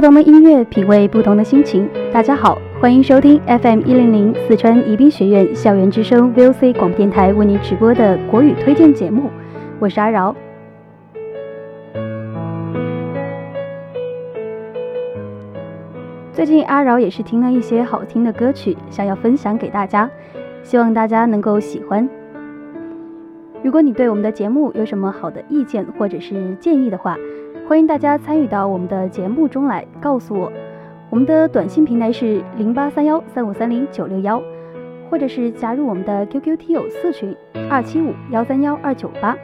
不同的音乐，品味不同的心情。大家好，欢迎收听 FM 一零零四川宜宾学院校园之声 VOC 广播电台为您直播的国语推荐节目，我是阿饶。最近阿饶也是听了一些好听的歌曲，想要分享给大家，希望大家能够喜欢。如果你对我们的节目有什么好的意见或者是建议的话，欢迎大家参与到我们的节目中来，告诉我。我们的短信平台是零八三幺三五三零九六幺，或者是加入我们的 QQ 听友四群二七五幺三幺二九八。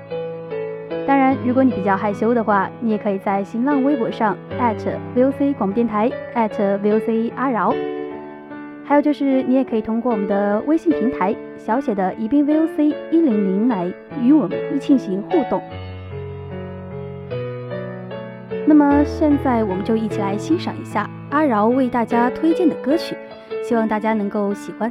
当然，如果你比较害羞的话，你也可以在新浪微博上 @VOC 广播电台 @VOC 阿饶。还有就是，你也可以通过我们的微信平台小写的宜宾 VOC 一零零来与我们一进行互动。那么现在我们就一起来欣赏一下阿饶为大家推荐的歌曲，希望大家能够喜欢。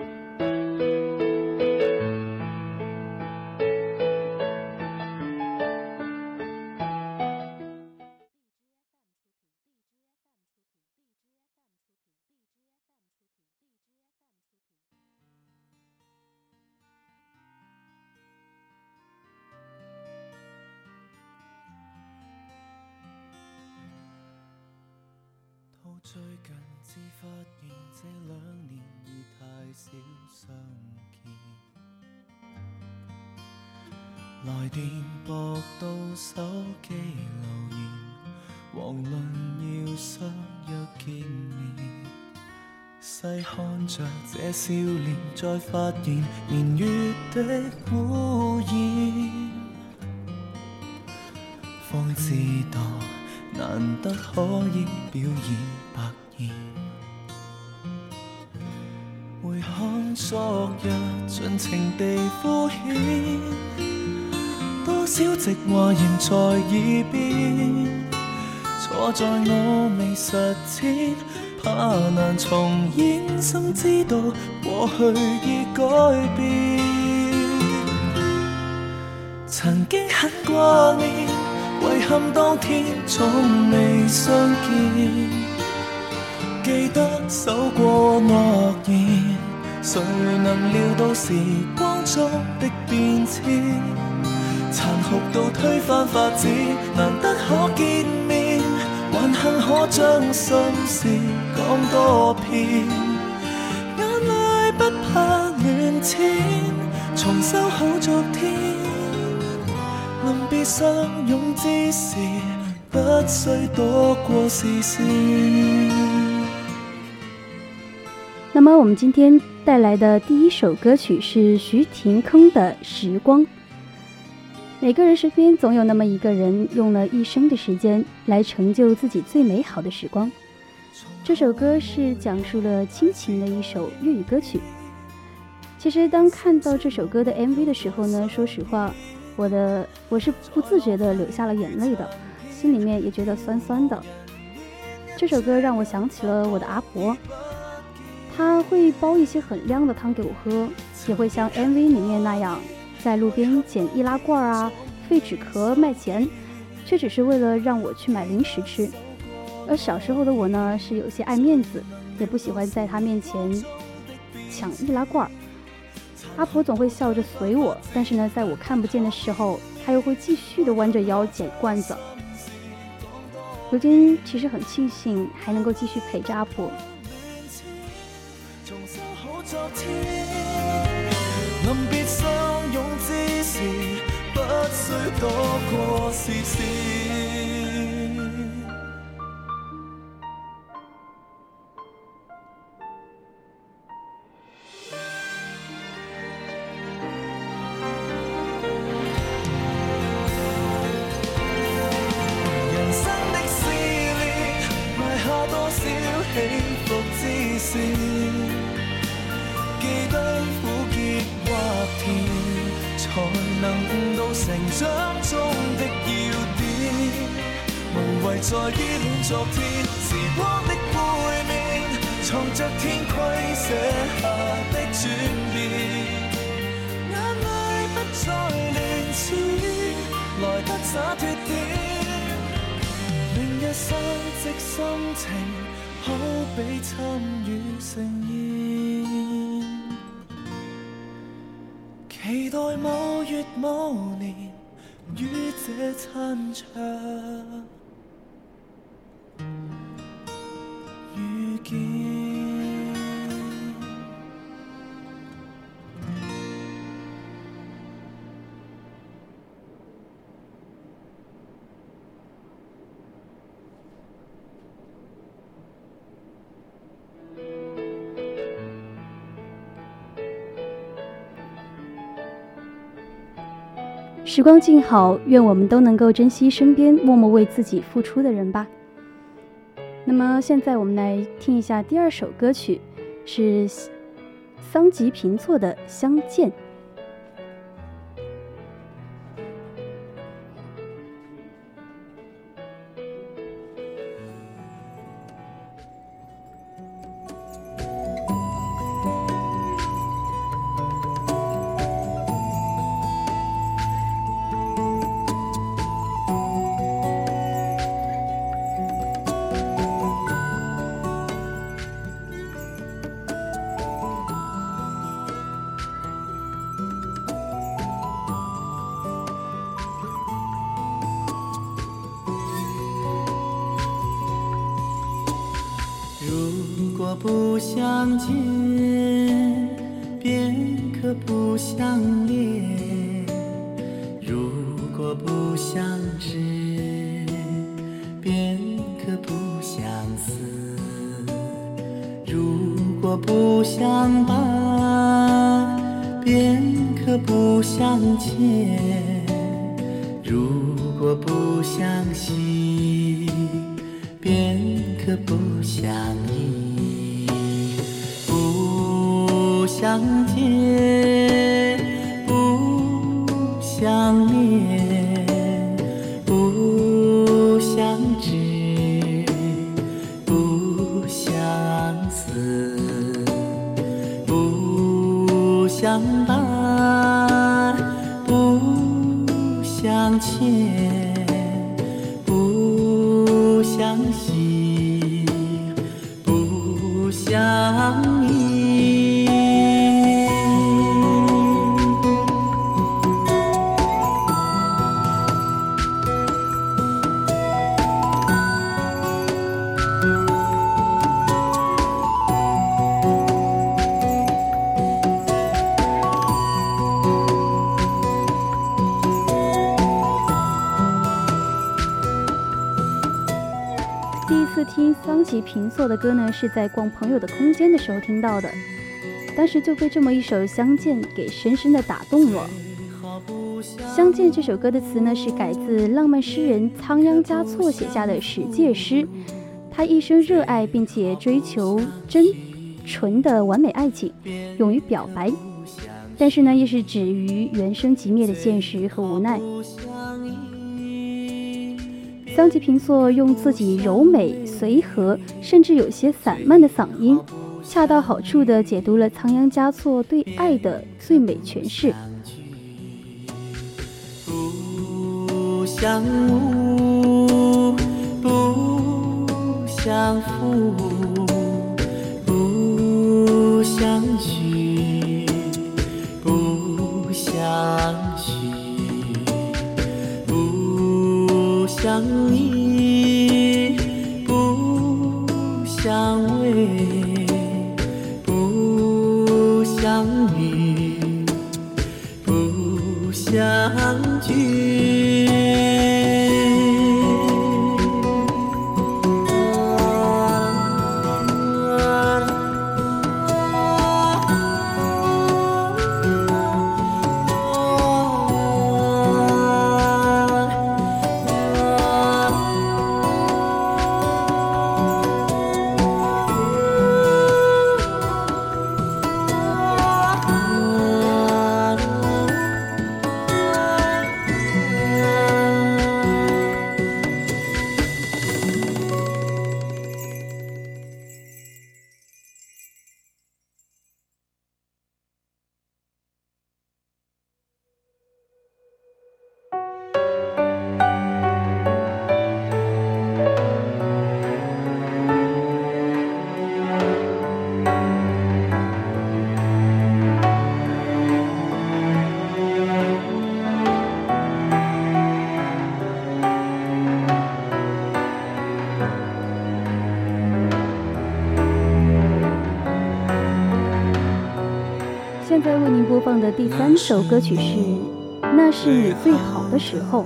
最近只发现这两年已太少相见，来电拨到手机留言，遑论要相约见面。细看着这笑脸，再发现年月的污染，方知道难得可以表演。昨日，尽情地敷衍，多少直话言在耳边，错在我未实践，怕难重演，心知道过去已改变。曾经很挂念，遗憾当天从未相见。记得守过诺言，谁能料到时光中的变迁，残酷到推翻法子，难得可见面，还幸可将心事讲多遍，眼泪不怕乱溅，重修好昨天，临别相拥之时，不需躲过视线。那么我们今天带来的第一首歌曲是徐廷铿的《时光》。每个人身边总有那么一个人，用了一生的时间来成就自己最美好的时光。这首歌是讲述了亲情的一首粤语歌曲。其实当看到这首歌的 MV 的时候呢，说实话，我的我是不自觉的流下了眼泪的，心里面也觉得酸酸的。这首歌让我想起了我的阿婆。他会煲一些很亮的汤给我喝，也会像 MV 里面那样，在路边捡易拉罐啊、废纸壳卖钱，却只是为了让我去买零食吃。而小时候的我呢，是有些爱面子，也不喜欢在他面前抢易拉罐。阿婆总会笑着随我，但是呢，在我看不见的时候，她又会继续的弯着腰捡罐子。如今其实很庆幸还能够继续陪着阿婆。昨天，临别相拥之时，不需躲过视线。昨天，时光的背面藏着天规写下的转变。眼泪不再乱濺，来得洒脱点。明日生即心情，好比参与盛宴。期待某月某年于这餐桌时光静好，愿我们都能够珍惜身边默默为自己付出的人吧。那么现在我们来听一下第二首歌曲，是桑吉平措的《相见》。如果不相见，便可不相恋；如果不相知，便可不相思；如果不相伴，便可不相欠；如果不相惜，便可不相依。相见不相恋，不相知不相思，不相伴不相欠，的歌呢，是在逛朋友的空间的时候听到的，当时就被这么一首《相见》给深深的打动了。《相见》这首歌的词呢，是改自浪漫诗人仓央嘉措写下的十戒诗。他一生热爱并且追求真纯的完美爱情，勇于表白，但是呢，又是止于原生即灭的现实和无奈。桑吉平作用自己柔美、随和，甚至有些散漫的嗓音，恰到好处地解读了仓央嘉措对爱的最美诠释。不相误，不相负，现在为您播放的第三首歌曲是《那是你最好的时候》。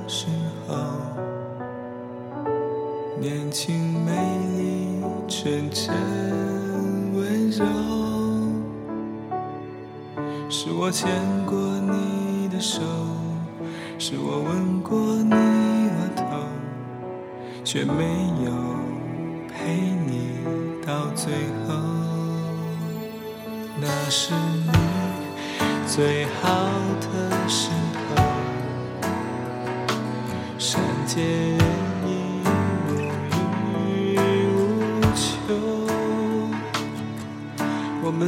年轻美丽，纯真温柔，是我牵过你的手，是我吻过你额头，却没有陪你到最后。那是你最好的时候，善解人意，无欲无求。我们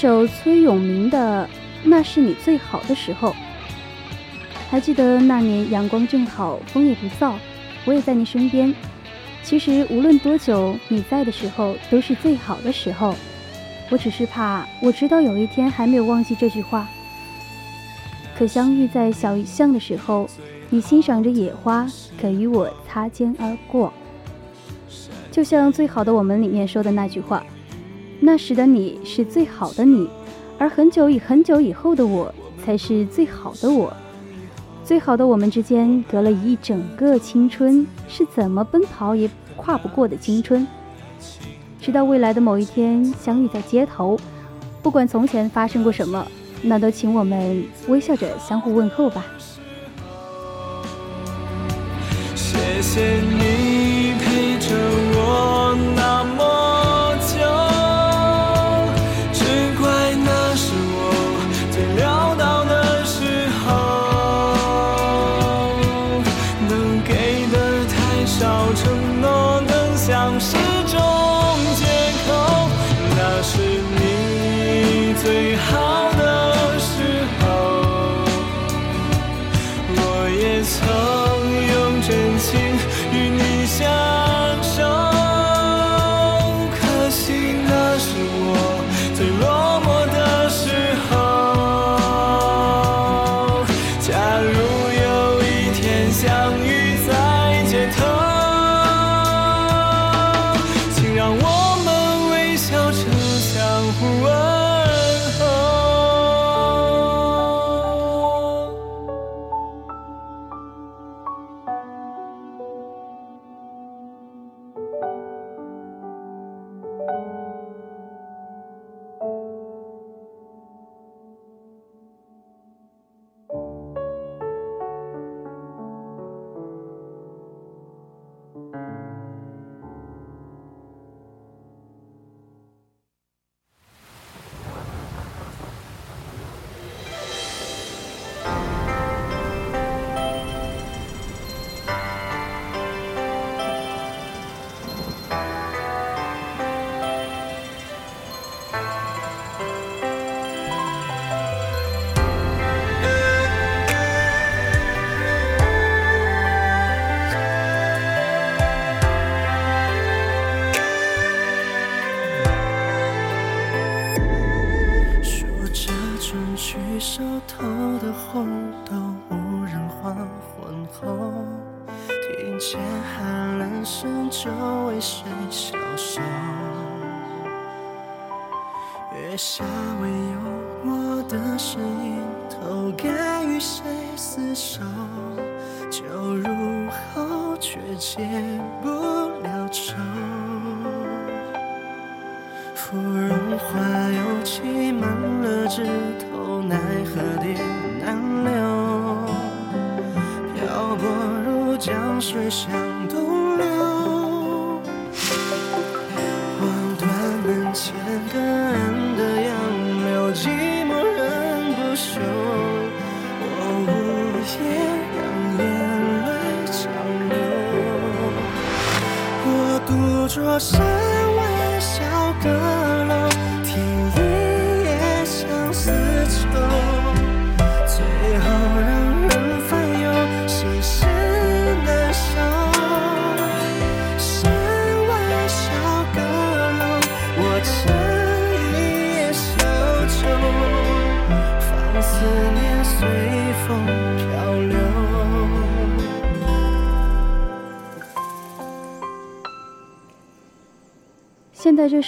首崔永明的《那是你最好的时候》，还记得那年阳光正好，风也不燥，我也在你身边。其实无论多久，你在的时候都是最好的时候。我只是怕，我直到有一天还没有忘记这句话。可相遇在小巷的时候，你欣赏着野花，可与我擦肩而过。就像《最好的我们》里面说的那句话。那时的你是最好的你，而很久以很久以后的我才是最好的我。最好的我们之间隔了一整个青春，是怎么奔跑也跨不过的青春。直到未来的某一天相遇在街头，不管从前发生过什么，那都请我们微笑着相互问候吧。谢谢你陪着我 alone. 厮守？酒入喉，却解不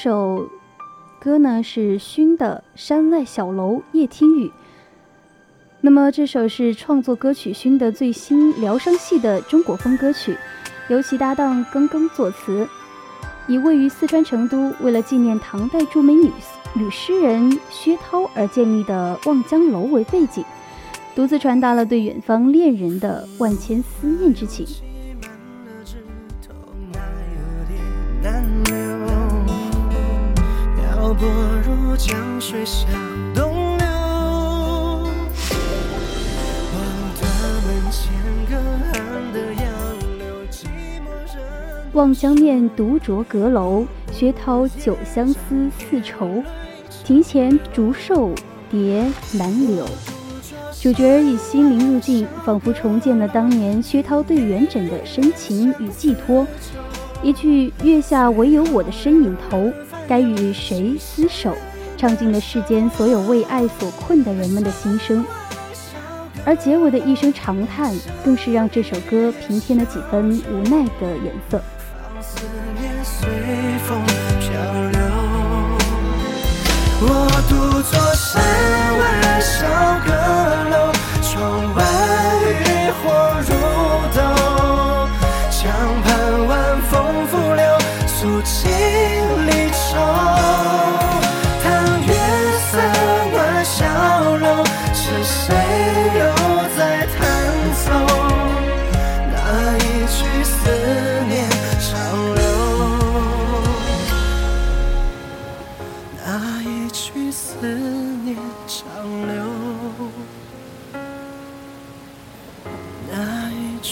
首歌呢是勋的《山外小楼夜听雨》。那么这首是创作歌曲勋的最新疗伤系的中国风歌曲，由其搭档庚庚作词，以位于四川成都，为了纪念唐代著名女女诗人薛涛而建立的望江楼为背景，独自传达了对远方恋人的万千思念之情。漂泊如江水向东流。望断门前隔岸的杨柳，寂寞人望江面独酌阁楼，薛涛酒相思似愁。庭前竹瘦蝶难留。主角以心灵入境，仿佛重建了当年薛涛对元稹的深情与寄托。一句“月下唯有我的身影头，该与谁厮守”，唱尽了世间所有为爱所困的人们的心声。而结尾的一声长叹，更是让这首歌平添了几分无奈的颜色。思念随风漂流。我独坐山外小阁楼，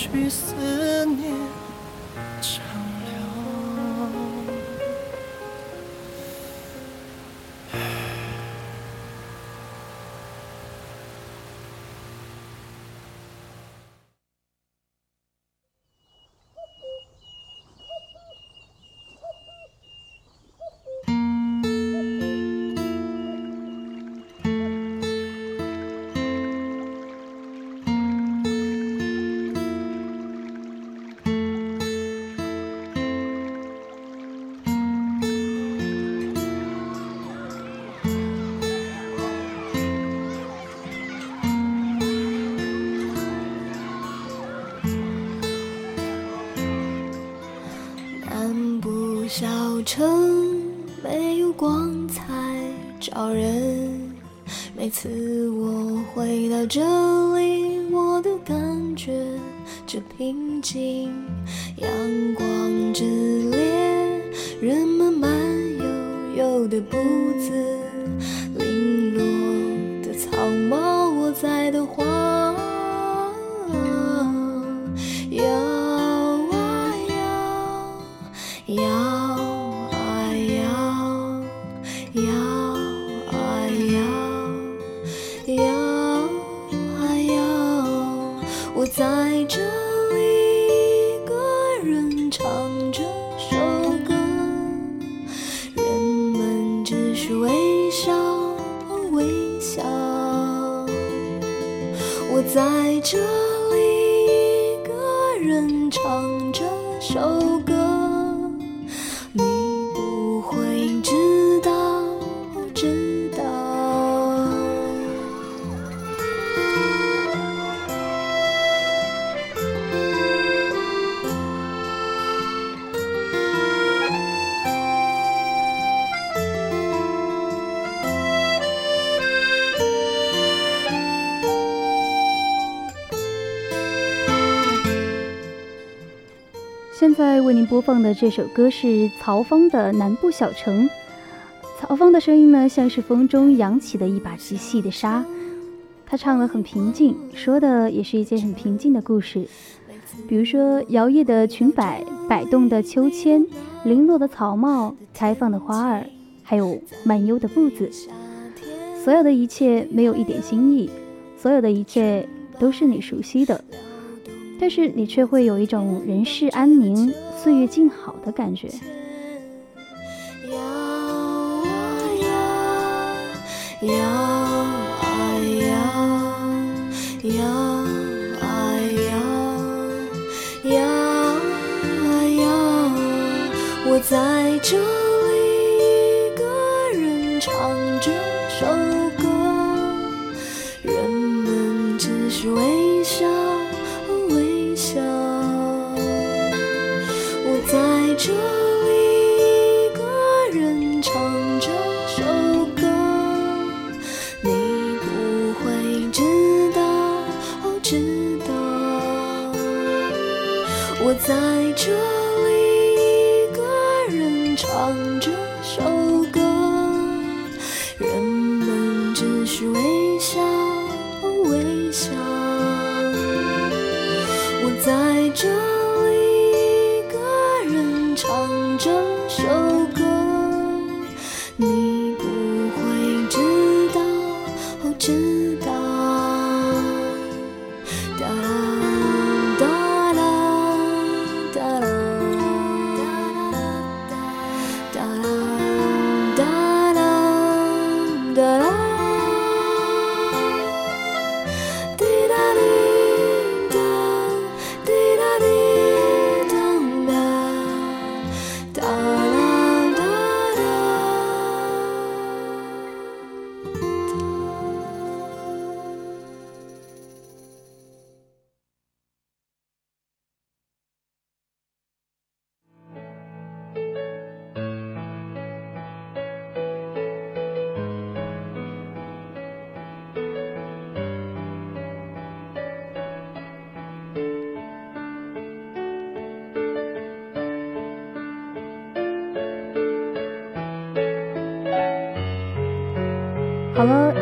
去思念。小城没有光彩照人，每次我回到这里，我都感觉这平静。阳光之烈，人们慢悠悠的步子，我在这里一个人唱这首歌，人们只是微笑微笑。我在这里一个人唱这首歌，现在为您播放的这首歌是曹芳的《南部小城》。曹芳的声音呢，像是风中扬起的一把极细的沙。他唱的很平静，说的也是一件很平静的故事。比如说，摇曳的裙摆、摆动的秋千、零落的草帽、开放的花儿，还有慢悠的步子。所有的一切没有一点新意，所有的一切都是你熟悉的。但是你却会有一种人世安宁、岁月静好的感觉。摇啊摇，摇啊摇，摇啊摇，我在这里一个人唱这首歌，人们只是为这里一个人唱这首歌，你不会知道，哦，知道。我在这里一个人唱这首歌，人们只是微笑，哦，微笑。我在这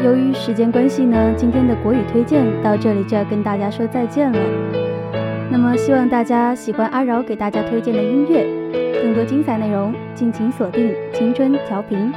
由于时间关系呢，今天的国语推荐到这里就要跟大家说再见了。那么希望大家喜欢阿饶给大家推荐的音乐，更多精彩内容敬请锁定青春调频。